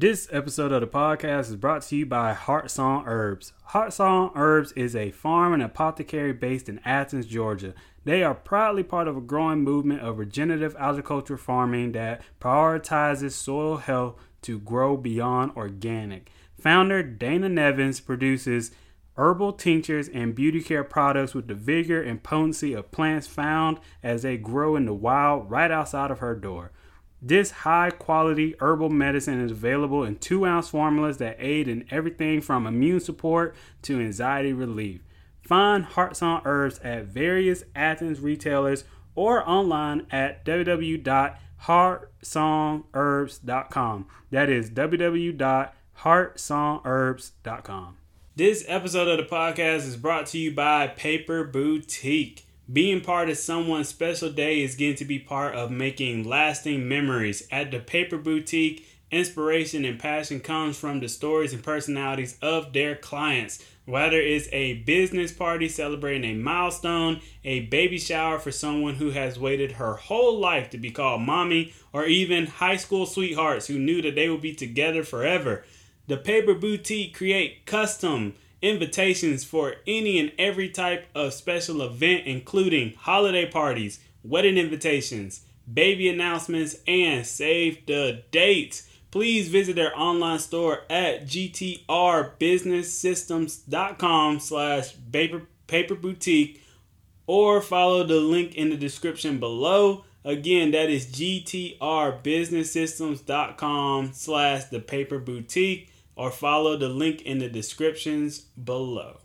This episode of the podcast is brought to you by Heartsong Herbs. Heartsong Herbs is a farm and apothecary based in Athens, Georgia. They are proudly part of a growing movement of regenerative agriculture farming that prioritizes soil health to grow beyond organic. Founder Dana Nevins produces herbal tinctures and beauty care products with the vigor and potency of plants found as they grow in the wild right outside of her door. This high quality herbal medicine is available in two ounce formulas that aid in everything from immune support to anxiety relief. Find Heartsong Herbs at various Athens retailers or online at www.heartsongherbs.com. That is www.heartsongherbs.com. This episode of the podcast is brought to you by Paper Boutique. Being part of someone's special day is getting to be part of making lasting memories. At the Paper Boutique, inspiration and passion comes from the stories and personalities of their clients. Whether it's a business party celebrating a milestone, a baby shower for someone who has waited her whole life to be called mommy, or even high school sweethearts who knew that they would be together forever. The Paper Boutique create custom invitations for any and every type of special event, including holiday parties, wedding invitations, baby announcements, and save the dates. Please visit their online store at gtrbusinesssystems.com slash paper, paper boutique or follow the link in the description below. Again, that is gtrbusinesssystems.com slash the paper boutique or follow the link in the descriptions below.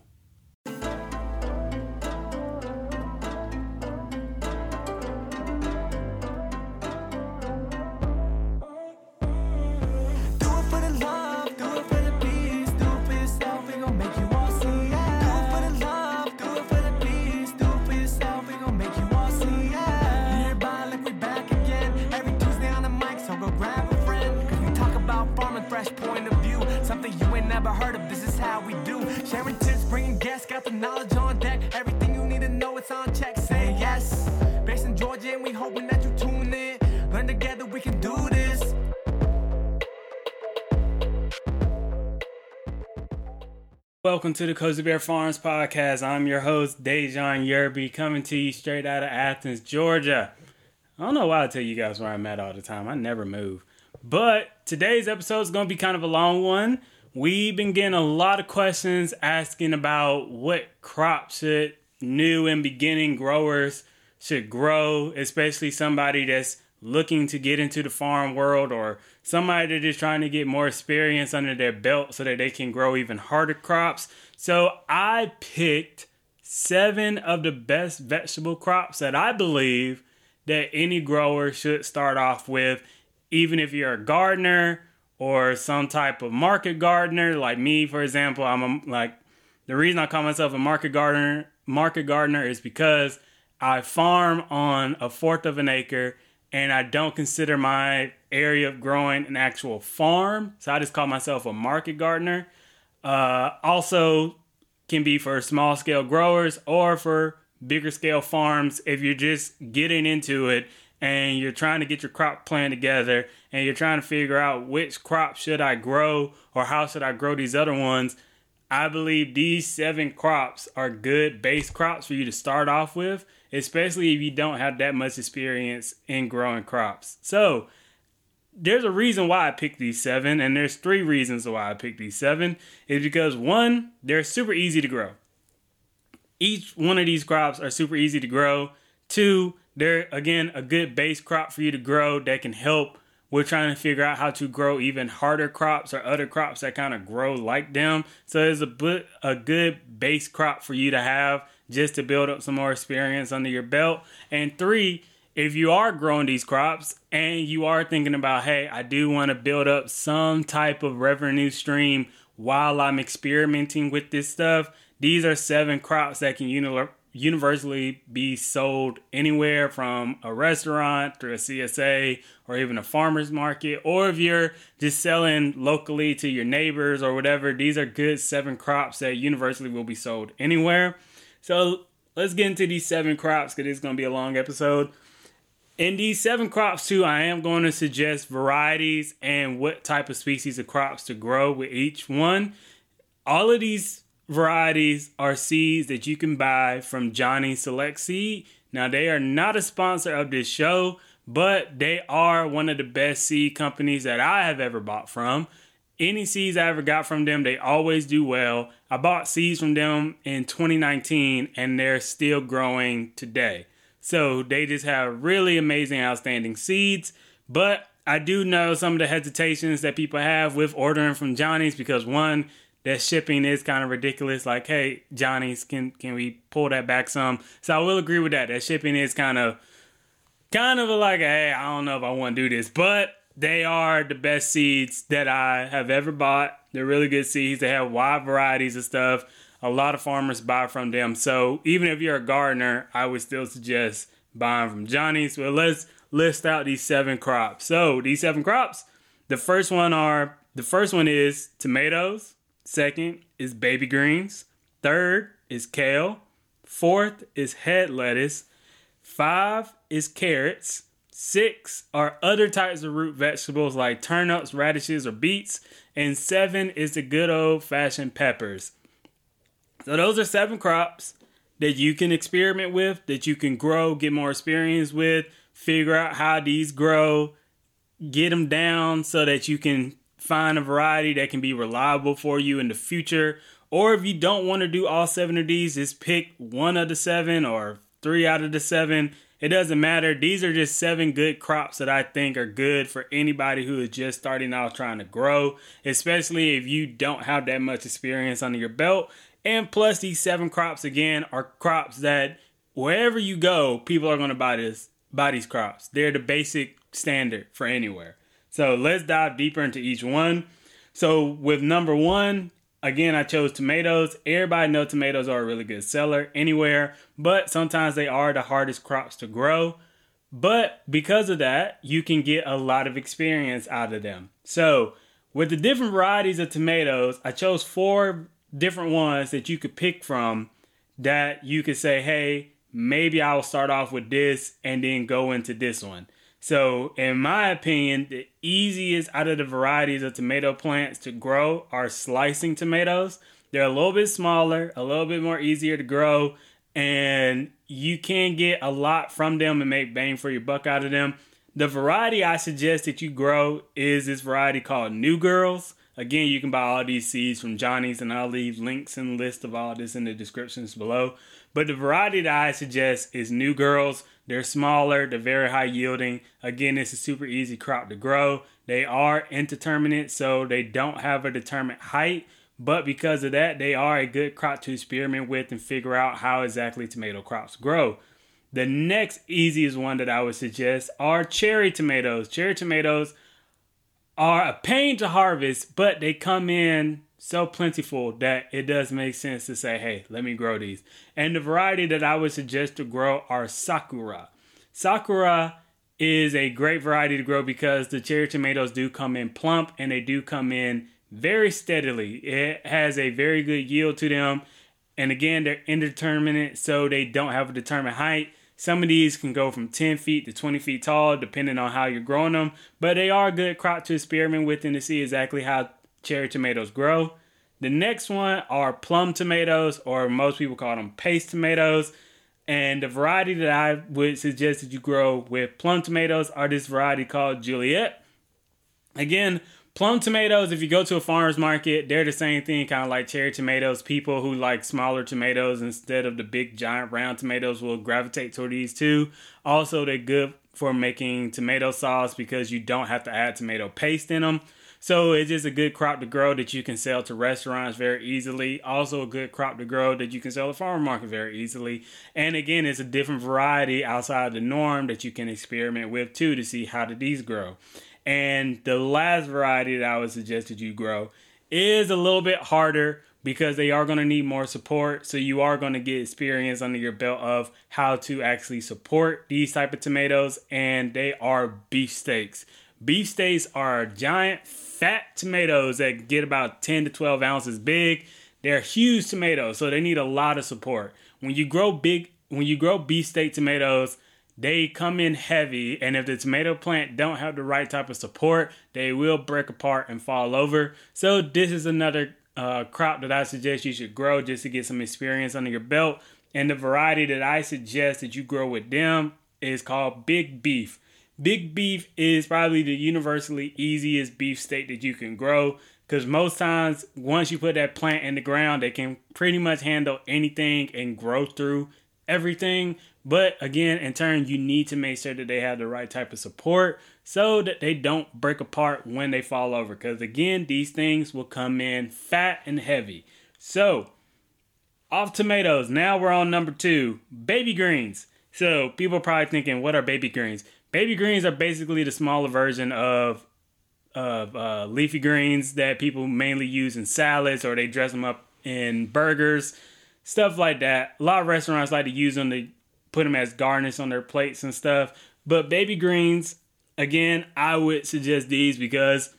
Welcome to the Cozybear Farms podcast. I'm your host, Deijhon Yerby, coming to you straight out of Athens, Georgia. I don't know why I tell you guys where I'm at all the time. I never move. But today's episode is going to be kind of a long one. We've been getting a lot of questions asking about what crops should new and beginning growers should grow, especially somebody that's looking to get into the farm world or somebody that is trying to get more experience under their belt so that they can grow even harder crops. So I picked seven of the best vegetable crops that I believe that any grower should start off with, even if you're a gardener or some type of market gardener, like me, for example. I'm a, like the reason I call myself a market gardener. Market gardener is because I farm on a fourth of an acre and I don't consider my area of growing an actual farm. So I just call myself a market gardener. Uh, also, can be for small scale growers or for bigger scale farms if you're just getting into it and you're trying to get your crop plan together and you're trying to figure out which crop should I grow or how should I grow these other ones. I believe these seven crops are good base crops for you to start off with especially if you don't have that much experience in growing crops. So, there's a reason why I picked these seven, and there's three reasons why I picked these seven. Is because one, they're super easy to grow. Each one of these crops are super easy to grow. Two, they're again a good base crop for you to grow that can help. We're trying to figure out how to grow even harder crops or other crops that kind of grow like them. So it's a, a good base crop for you to have just to build up some more experience under your belt. And three, if you are growing these crops and you are thinking about, hey, I do want to build up some type of revenue stream while I'm experimenting with this stuff, these are seven crops that can uni- universally be sold anywhere from a restaurant to a CSA or even a farmer's market. Or if you're just selling locally to your neighbors or whatever, these are good seven crops that universally will be sold anywhere. So let's get into these seven crops because it's going to be a long episode. In these seven crops, too, I am going to suggest varieties and what type of species of crops to grow with each one. All of these varieties are seeds that you can buy from Johnny Select Seed. Now, they are not a sponsor of this show, but they are one of the best seed companies that I have ever bought from. Any seeds I ever got from them, they always do well. I bought seeds from them in 2019 and they're still growing today. So they just have really amazing, outstanding seeds. But I do know some of the hesitations that people have with ordering from Johnny's because one, that shipping is kind of ridiculous. Like, hey, Johnny's, can can we pull that back some? So I will agree with that. That shipping is kind of kind of like, hey, I don't know if I want to do this, but they are the best seeds that I have ever bought. They're really good seeds. They have wide varieties of stuff. A lot of farmers buy from them. So even if you're a gardener, I would still suggest buying from Johnny's. Well, let's list out these seven crops. So these seven crops, the first one are the first one is tomatoes. Second is baby greens. Third is kale. Fourth is head lettuce. Five is carrots. Six are other types of root vegetables like turnips, radishes, or beets. And seven is the good old fashioned peppers. So those are seven crops that you can experiment with, that you can grow, get more experience with, figure out how these grow, get them down so that you can find a variety that can be reliable for you in the future. Or if you don't want to do all seven of these, just pick one of the seven or three out of the seven. It doesn't matter. These are just seven good crops that I think are good for anybody who is just starting out trying to grow, especially if you don't have that much experience under your belt. And plus, these seven crops again are crops that wherever you go, people are going to buy this buy these crops. They're the basic standard for anywhere. So let's dive deeper into each one. So with number one, again, I chose tomatoes. Everybody knows tomatoes are a really good seller anywhere, but sometimes they are the hardest crops to grow. But because of that, you can get a lot of experience out of them. So with the different varieties of tomatoes, I chose four different ones that you could pick from that you could say, hey, maybe I'll start off with this and then go into this one. So, in my opinion, the easiest out of the varieties of tomato plants to grow are slicing tomatoes. They're a little bit smaller, a little bit more easier to grow, and you can get a lot from them and make bang for your buck out of them. The variety I suggest that you grow is this variety called New Girls. Again, you can buy all these seeds from Johnny's, and I'll leave links and list of all this in the descriptions below. But the variety that I suggest is New Girls. They're smaller, they're very high yielding. Again, it's a super easy crop to grow. They are indeterminate, so they don't have a determined height. But because of that, they are a good crop to experiment with and figure out how exactly tomato crops grow. The next easiest one that I would suggest are cherry tomatoes. Cherry tomatoes are a pain to harvest, but they come in so plentiful that it does make sense to say, hey, let me grow these. And the variety that I would suggest to grow are Sakura. Sakura is a great variety to grow because the cherry tomatoes do come in plump and they do come in very steadily. It has a very good yield to them. And again, they're indeterminate, so they don't have a determined height. Some of these can go from 10 feet to 20 feet tall, depending on how you're growing them. But they are a good crop to experiment with and to see exactly how cherry tomatoes grow. The next one are plum tomatoes, or most people call them paste tomatoes. And the variety that I would suggest that you grow with plum tomatoes are this variety called Juliet. Again, plum tomatoes, if you go to a farmer's market, they're the same thing, kind of like cherry tomatoes. People who like smaller tomatoes instead of the big giant round tomatoes will gravitate toward these too. Also, they're good for making tomato sauce because you don't have to add tomato paste in them. So it's just a good crop to grow that you can sell to restaurants very easily. Also a good crop to grow that you can sell to farmer market very easily. And again, it's a different variety outside the norm that you can experiment with too to see how do these grow. And the last variety that I would suggest that you grow is a little bit harder because they are going to need more support so you are going to get experience under your belt of how to actually support these type of tomatoes and they are beefsteaks beefsteaks are giant fat tomatoes that get about 10 to 12 ounces big. They're huge tomatoes, so they need a lot of support. When you grow big, when you grow beefsteak tomatoes, they come in heavy and if the tomato plant don't have the right type of support they will break apart and fall over so this is another uh, crop that i suggest you should grow just to get some experience under your belt. And the variety that i suggest that you grow with them is called big beef. Big beef is probably the universally easiest beef steak that you can grow because most times once you put that plant in the ground they can pretty much handle anything and grow through everything. But again, in turn, you need to make sure that they have the right type of support so that they don't break apart when they fall over. Because again, these things will come in fat and heavy. So, off tomatoes. Now we're on number two baby greens. So, people are probably thinking, what are baby greens? Baby greens are basically the smaller version of of uh, leafy greens that people mainly use in salads or they dress them up in burgers, stuff like that. A lot of restaurants like to use them to put them as garnish on their plates and stuff. But baby greens, again, I would suggest these because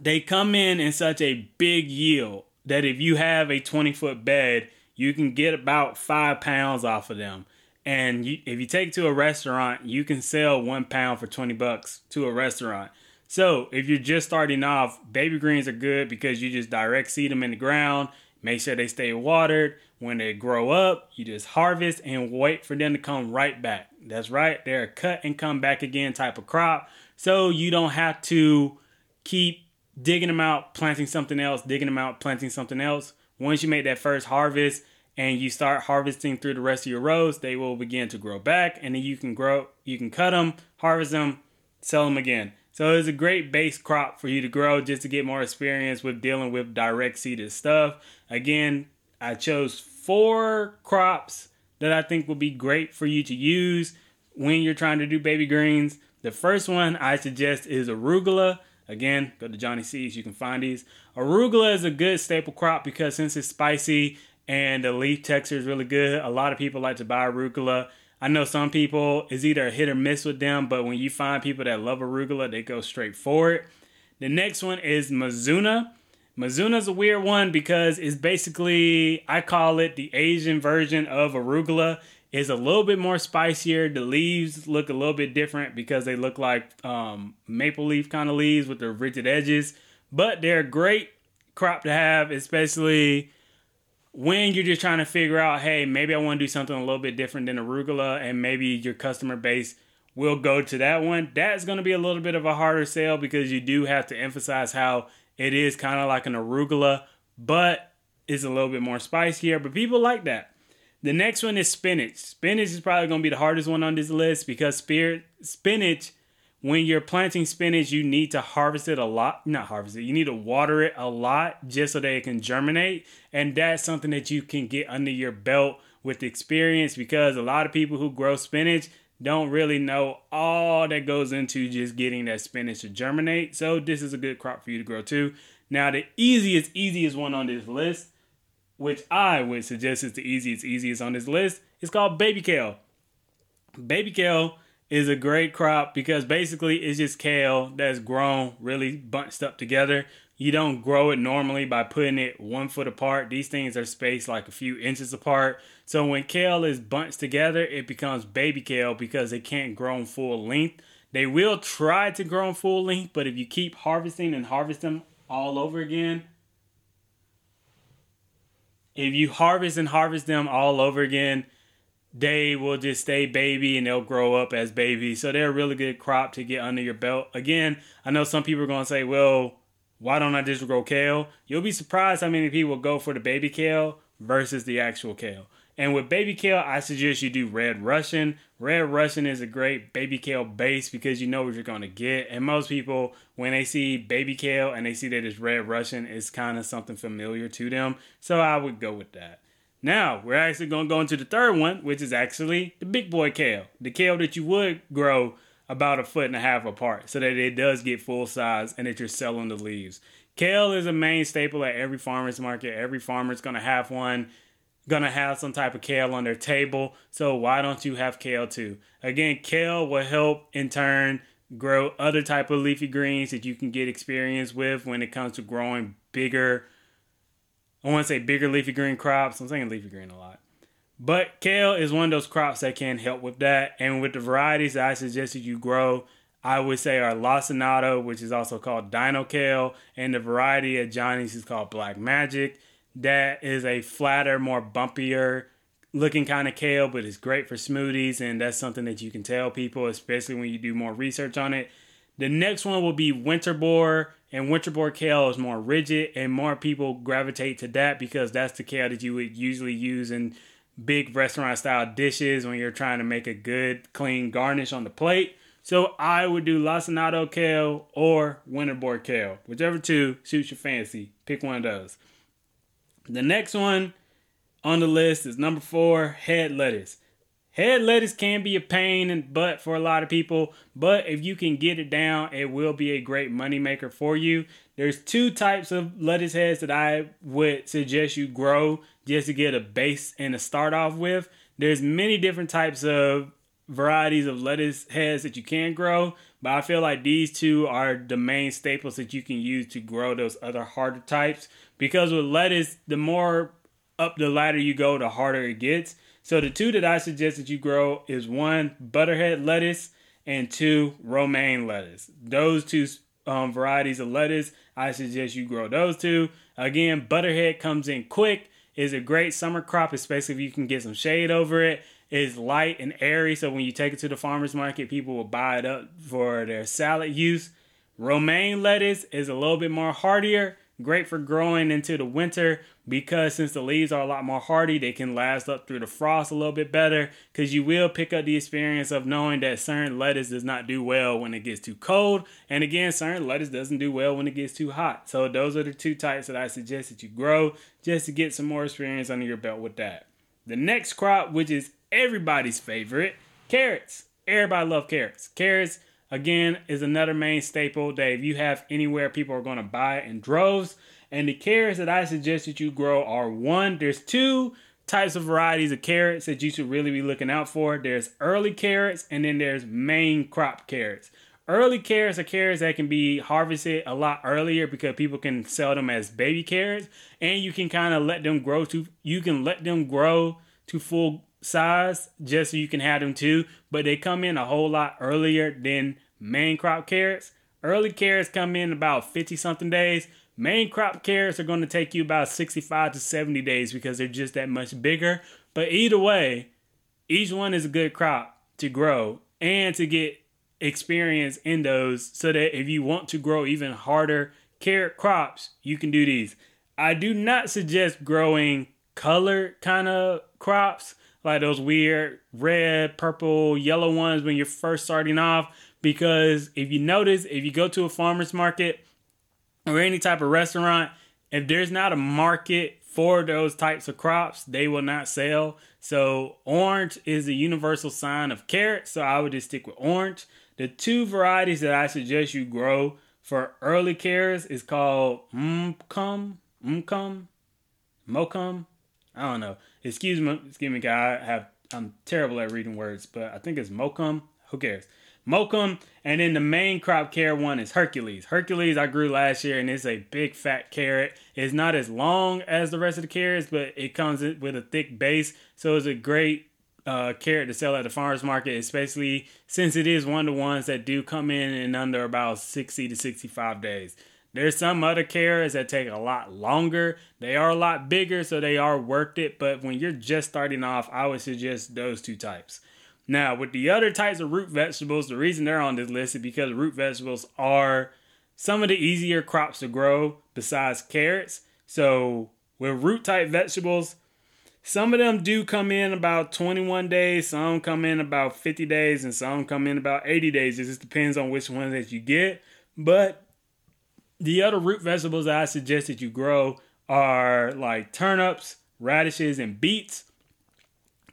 they come in in such a big yield that if you have a 20 foot bed, you can get about five pounds off of them. And you, if you take to a restaurant, you can sell one pound for 20 bucks to a restaurant. So if you're just starting off, baby greens are good because you just direct seed them in the ground, make sure they stay watered, when they grow up, you just harvest and wait for them to come right back. That's right, they're a cut and come back again type of crop. So you don't have to keep digging them out, planting something else, digging them out, planting something else. Once you make that first harvest and you start harvesting through the rest of your rows, they will begin to grow back and then you can grow, you can cut them, harvest them, sell them again. So it's a great base crop for you to grow just to get more experience with dealing with direct seeded stuff. Again, I chose four crops that I think will be great for you to use when you're trying to do baby greens. The first one I suggest is arugula. Again, go to Johnny Seeds, you can find these. Arugula is a good staple crop because since it's spicy and the leaf texture is really good, a lot of people like to buy arugula. I know some people is either a hit or miss with them, but when you find people that love arugula, they go straight for it. The next one is Mizuna. Mizuna's a weird one because it's basically I call it the Asian version of arugula. It's a little bit more spicier. The leaves look a little bit different because they look like um, maple leaf kind of leaves with the rigid edges. But they're a great crop to have, especially when you're just trying to figure out, hey, maybe I want to do something a little bit different than arugula, and maybe your customer base will go to that one. That's going to be a little bit of a harder sale because you do have to emphasize how it is kind of like an arugula, but it's a little bit more spicier. But people like that. The next one is spinach. Spinach is probably going to be the hardest one on this list because spinach, when you're planting spinach, you need to harvest it a lot. Not harvest it, you need to water it a lot just so that it can germinate. And that's something that you can get under your belt with experience because a lot of people who grow spinach, don't really know all that goes into just getting that spinach to germinate. So this is a good crop for you to grow too. Now the easiest, easiest one on this list, which I would suggest is the easiest, easiest on this list, is called baby kale. Baby kale is a great crop because basically it's just kale that's grown really bunched up together. You don't grow it normally by putting it one foot apart. These things are spaced like a few inches apart. So when kale is bunched together, it becomes baby kale because it can't grow in full length. They will try to grow in full length, but if you keep harvesting and harvest them all over again, if you harvest and harvest them all over again, they will just stay baby and they'll grow up as babies. So they're a really good crop to get under your belt. Again, I know some people are going to say, well, why don't I just grow kale? You'll be surprised how many people go for the baby kale versus the actual kale. And with baby kale, I suggest you do red Russian. Red Russian is a great baby kale base because you know what you're going to get. And most people, when they see baby kale and they see that it's red Russian, it's kind of something familiar to them. So I would go with that. Now, we're actually going to go into the third one, which is actually the big boy kale. The kale that you would grow about a foot and a half apart so that it does get full size and that you're selling the leaves. Kale is a main staple at every farmer's market. Every farmer's going to have one, going to have some type of kale on their table. So why don't you have kale too? Again, kale will help in turn grow other type of leafy greens that you can get experience with when it comes to growing bigger I want to say bigger leafy green crops. I'm saying leafy green a lot But kale is one of those crops that can help with that. And with the varieties that I suggested you grow, I would say are lacinato, which is also called dino kale, and the variety at Johnny's is called Black Magic. That is a flatter, more bumpier looking kind of kale, but it's great for smoothies, and that's something that you can tell people, especially when you do more research on it. The next one will be Winterbor, and Winterbor kale is more rigid, and more people gravitate to that because that's the kale that you would usually use in big restaurant style dishes when you're trying to make a good, clean garnish on the plate. So I would do lacinato kale or Winterbor kale, whichever two suits your fancy. Pick one of those. The next one on the list is number four, head lettuce. Head lettuce can be a pain in the butt for a lot of people, but if you can get it down, it will be a great moneymaker for you. There's two types of lettuce heads that I would suggest you grow just to get a base and to start off with. There's many different types of varieties of lettuce heads that you can grow, but I feel like these two are the main staples that you can use to grow those other harder types. Because with lettuce, the more up the ladder you go, the harder it gets. So the two that I suggest that you grow is one butterhead lettuce and two romaine lettuce. Those two um, varieties of lettuce, I suggest you grow those two. Again, butterhead comes in quick. is a great summer crop, especially if you can get some shade over it is light and airy, so when you take it to the farmers market, people will buy it up for their salad use. Romaine lettuce is a little bit more hardier, great for growing into the winter because since the leaves are a lot more hardy, they can last up through the frost a little bit better. Because you will pick up the experience of knowing that certain lettuce does not do well when it gets too cold, and again, certain lettuce doesn't do well when it gets too hot. So those are the two types that I suggest that you grow just to get some more experience under your belt with that. The next crop, which is everybody's favorite, carrots. Everybody love carrots. Carrots, again, is another main staple that if you have anywhere, people are going to buy in droves. And the carrots that I suggest that you grow are one, there's two types of varieties of carrots that you should really be looking out for. There's early carrots and then there's main crop carrots. Early carrots are carrots that can be harvested a lot earlier because people can sell them as baby carrots and you can kind of let them grow to you can let them grow to full size just so you can have them too, but they come in a whole lot earlier than main crop carrots. Early carrots come in about 50 something days. Main crop carrots are going to take you about 65 to 70 days because they're just that much bigger. But either way, each one is a good crop to grow and to get experience in those so that if you want to grow even harder carrot crops, you can do these. I do not suggest growing color kind of crops like those weird red, purple, yellow ones when you're first starting off. Because if you notice, if you go to a farmer's market or any type of restaurant, if there's not a market for those types of crops, they will not sell. So, orange is a universal sign of carrot. So, I would just stick with orange. The two varieties that I suggest you grow for early carrots is called Mcum, Mcum, Mocum. I don't know. Excuse me, excuse me, guy. I have I'm terrible at reading words, but I think it's Mokum. Who cares? Mokum, and then the main crop carrot one is Hercules. Hercules I grew last year, and it's a big fat carrot. It's not as long as the rest of the carrots, but it comes with a thick base, so it's a great uh, carrot to sell at the farmers market, especially since it is one of the ones that do come in in under about 60 to 65 days. There's some other carrots that take a lot longer. They are a lot bigger, so they are worth it. But when you're just starting off, I would suggest those two types. Now, with the other types of root vegetables, the reason they're on this list is because root vegetables are some of the easier crops to grow besides carrots. So, with root type vegetables, some of them do come in about 21 days, some come in about 50 days, and some come in about 80 days. It just depends on which ones that you get. But the other root vegetables I suggest that you grow are like turnips, radishes, and beets.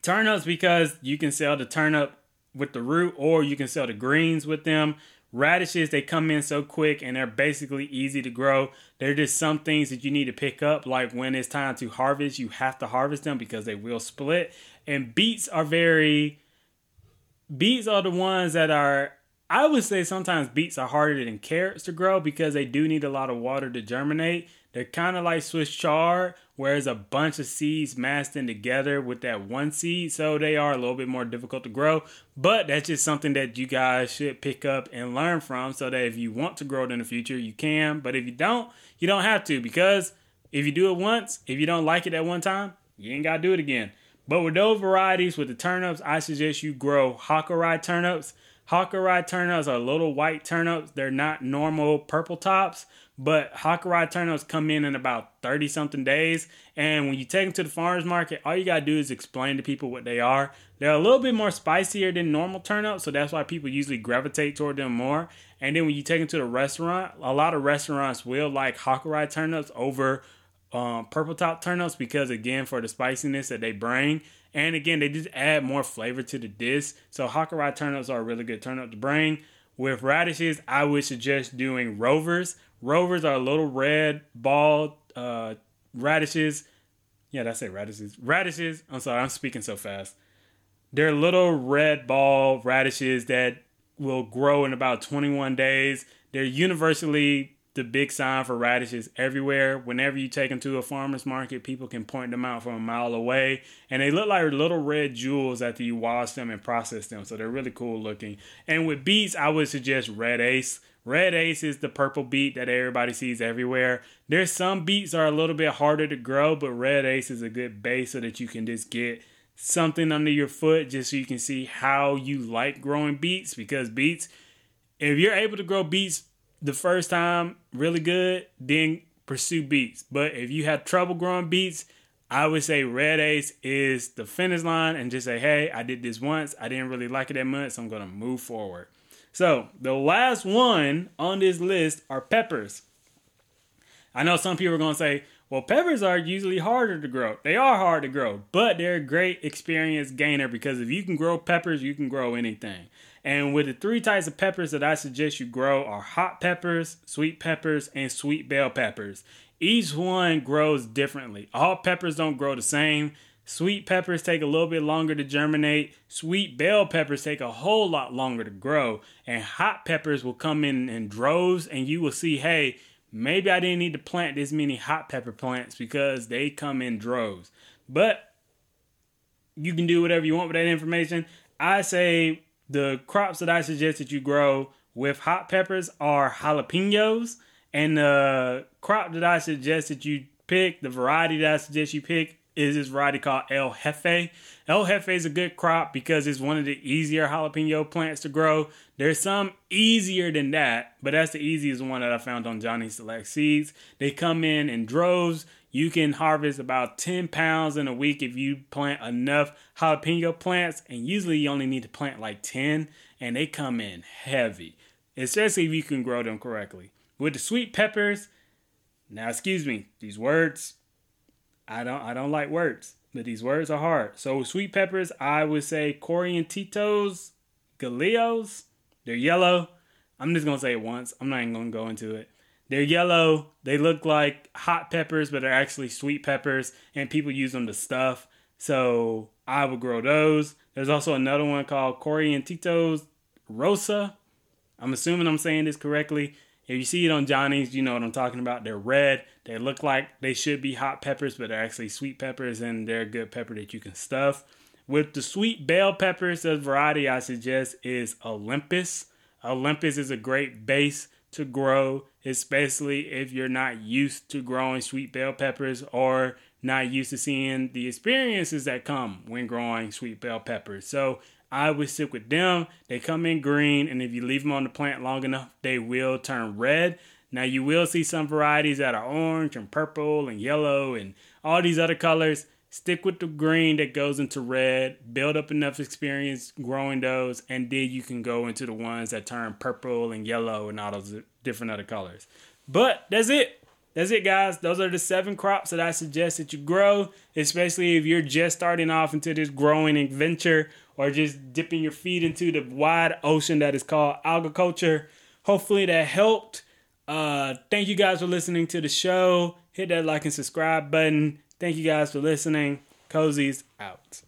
Turnips because you can sell the turnip with the root or you can sell the greens with them. Radishes, they come in so quick and they're basically easy to grow. They're just some things that you need to pick up. Like when it's time to harvest, you have to harvest them because they will split. And beets are very, beets are the ones that are I would say sometimes beets are harder than carrots to grow because they do need a lot of water to germinate. They're kind of like Swiss chard where it's a bunch of seeds massed in together with that one seed. So they are a little bit more difficult to grow. But that's just something that you guys should pick up and learn from so that if you want to grow it in the future, you can. But if you don't, you don't have to because if you do it once, if you don't like it at one time, you ain't got to do it again. But with those varieties, with the turnips, I suggest you grow Hakurei turnips. Hakurei turnips are little white turnips. They're not normal purple tops, but Hakurei turnips come in in about 30 something days. And when you take them to the farmer's market, all you got to do is explain to people what they are. They're a little bit more spicier than normal turnips, so that's why people usually gravitate toward them more. And then when you take them to the restaurant, a lot of restaurants will like Hakurei turnips over um, purple top turnips because again for the spiciness that they bring and again they just add more flavor to the dish. So Hakurei turnips are a really good turnip to bring. With radishes i would suggest doing rovers. Rovers are little red ball uh, radishes. Yeah that's it radishes? Radishes. I'm sorry i'm speaking so fast. They're little red ball radishes that will grow in about 21 days. They're universally the big sign for radishes everywhere. Whenever you take them to a farmer's market, people can point them out from a mile away. And they look like little red jewels after you wash them and process them. So they're really cool looking. And with beets, I would suggest Red Ace. Red Ace is the purple beet that everybody sees everywhere. There's some beets are a little bit harder to grow, but Red Ace is a good base so that you can just get something under your foot just so you can see how you like growing beets because beets if you're able to grow beets the first time really good, then pursue beets. But if you have trouble growing beets, I would say red ace is the finish line and just say, hey, I did this once. I didn't really like it that much, so I'm gonna move forward. So the last one on this list are peppers. I know some people are gonna say, well, peppers are usually harder to grow. They are hard to grow, but they're a great experience gainer because if you can grow peppers, you can grow anything. And with the three types of peppers that I suggest you grow are hot peppers, sweet peppers, and sweet bell peppers. Each one grows differently. All peppers don't grow the same. Sweet peppers take a little bit longer to germinate. Sweet bell peppers take a whole lot longer to grow. And hot peppers will come in in droves, and you will see, hey, maybe I didn't need to plant this many hot pepper plants because they come in droves. But you can do whatever you want with that information. I say the crops that I suggest that you grow with hot peppers are jalapenos. And the crop that I suggest that you pick, the variety that I suggest you pick, is this variety called El Jefe. El Jefe is a good crop because it's one of the easier jalapeno plants to grow. There's some easier than that, but that's the easiest one that I found on Johnny Select Seeds. They come in in droves. You can harvest about 10 pounds in a week if you plant enough jalapeno plants, and usually you only need to plant like 10, and they come in heavy, especially if you can grow them correctly. With the sweet peppers, now excuse me, these words, I don't I don't like words, but these words are hard. So sweet peppers, I would say Coriantitos, Galeos, they're yellow. I'm just gonna say it once. I'm not even gonna go into it. They're yellow. They look like hot peppers, but they're actually sweet peppers, and people use them to stuff. So I would grow those. There's also another one called Coriantitos Rosa. I'm assuming I'm saying this correctly. If you see it on Johnny's, you know what I'm talking about. They're red. They look like they should be hot peppers, but they're actually sweet peppers, and they're a good pepper that you can stuff. With the sweet bell peppers, the variety I suggest is Olympus. Olympus is a great base to grow, especially if you're not used to growing sweet bell peppers or not used to seeing the experiences that come when growing sweet bell peppers. So I would stick with them. They come in green, and if you leave them on the plant long enough, they will turn red. Now you will see some varieties that are orange and purple and yellow and all these other colors. Stick with the green that goes into red. Build up enough experience growing those, and then you can go into the ones that turn purple and yellow and all those different other colors. But that's it. That's it, guys. Those are the seven crops that I suggest that you grow, especially if you're just starting off into this growing adventure or just dipping your feet into the wide ocean that is called agriculture. Hopefully that helped. Uh, thank you guys for listening to the show. Hit that like and subscribe button. Thank you guys for listening. Cozy's out.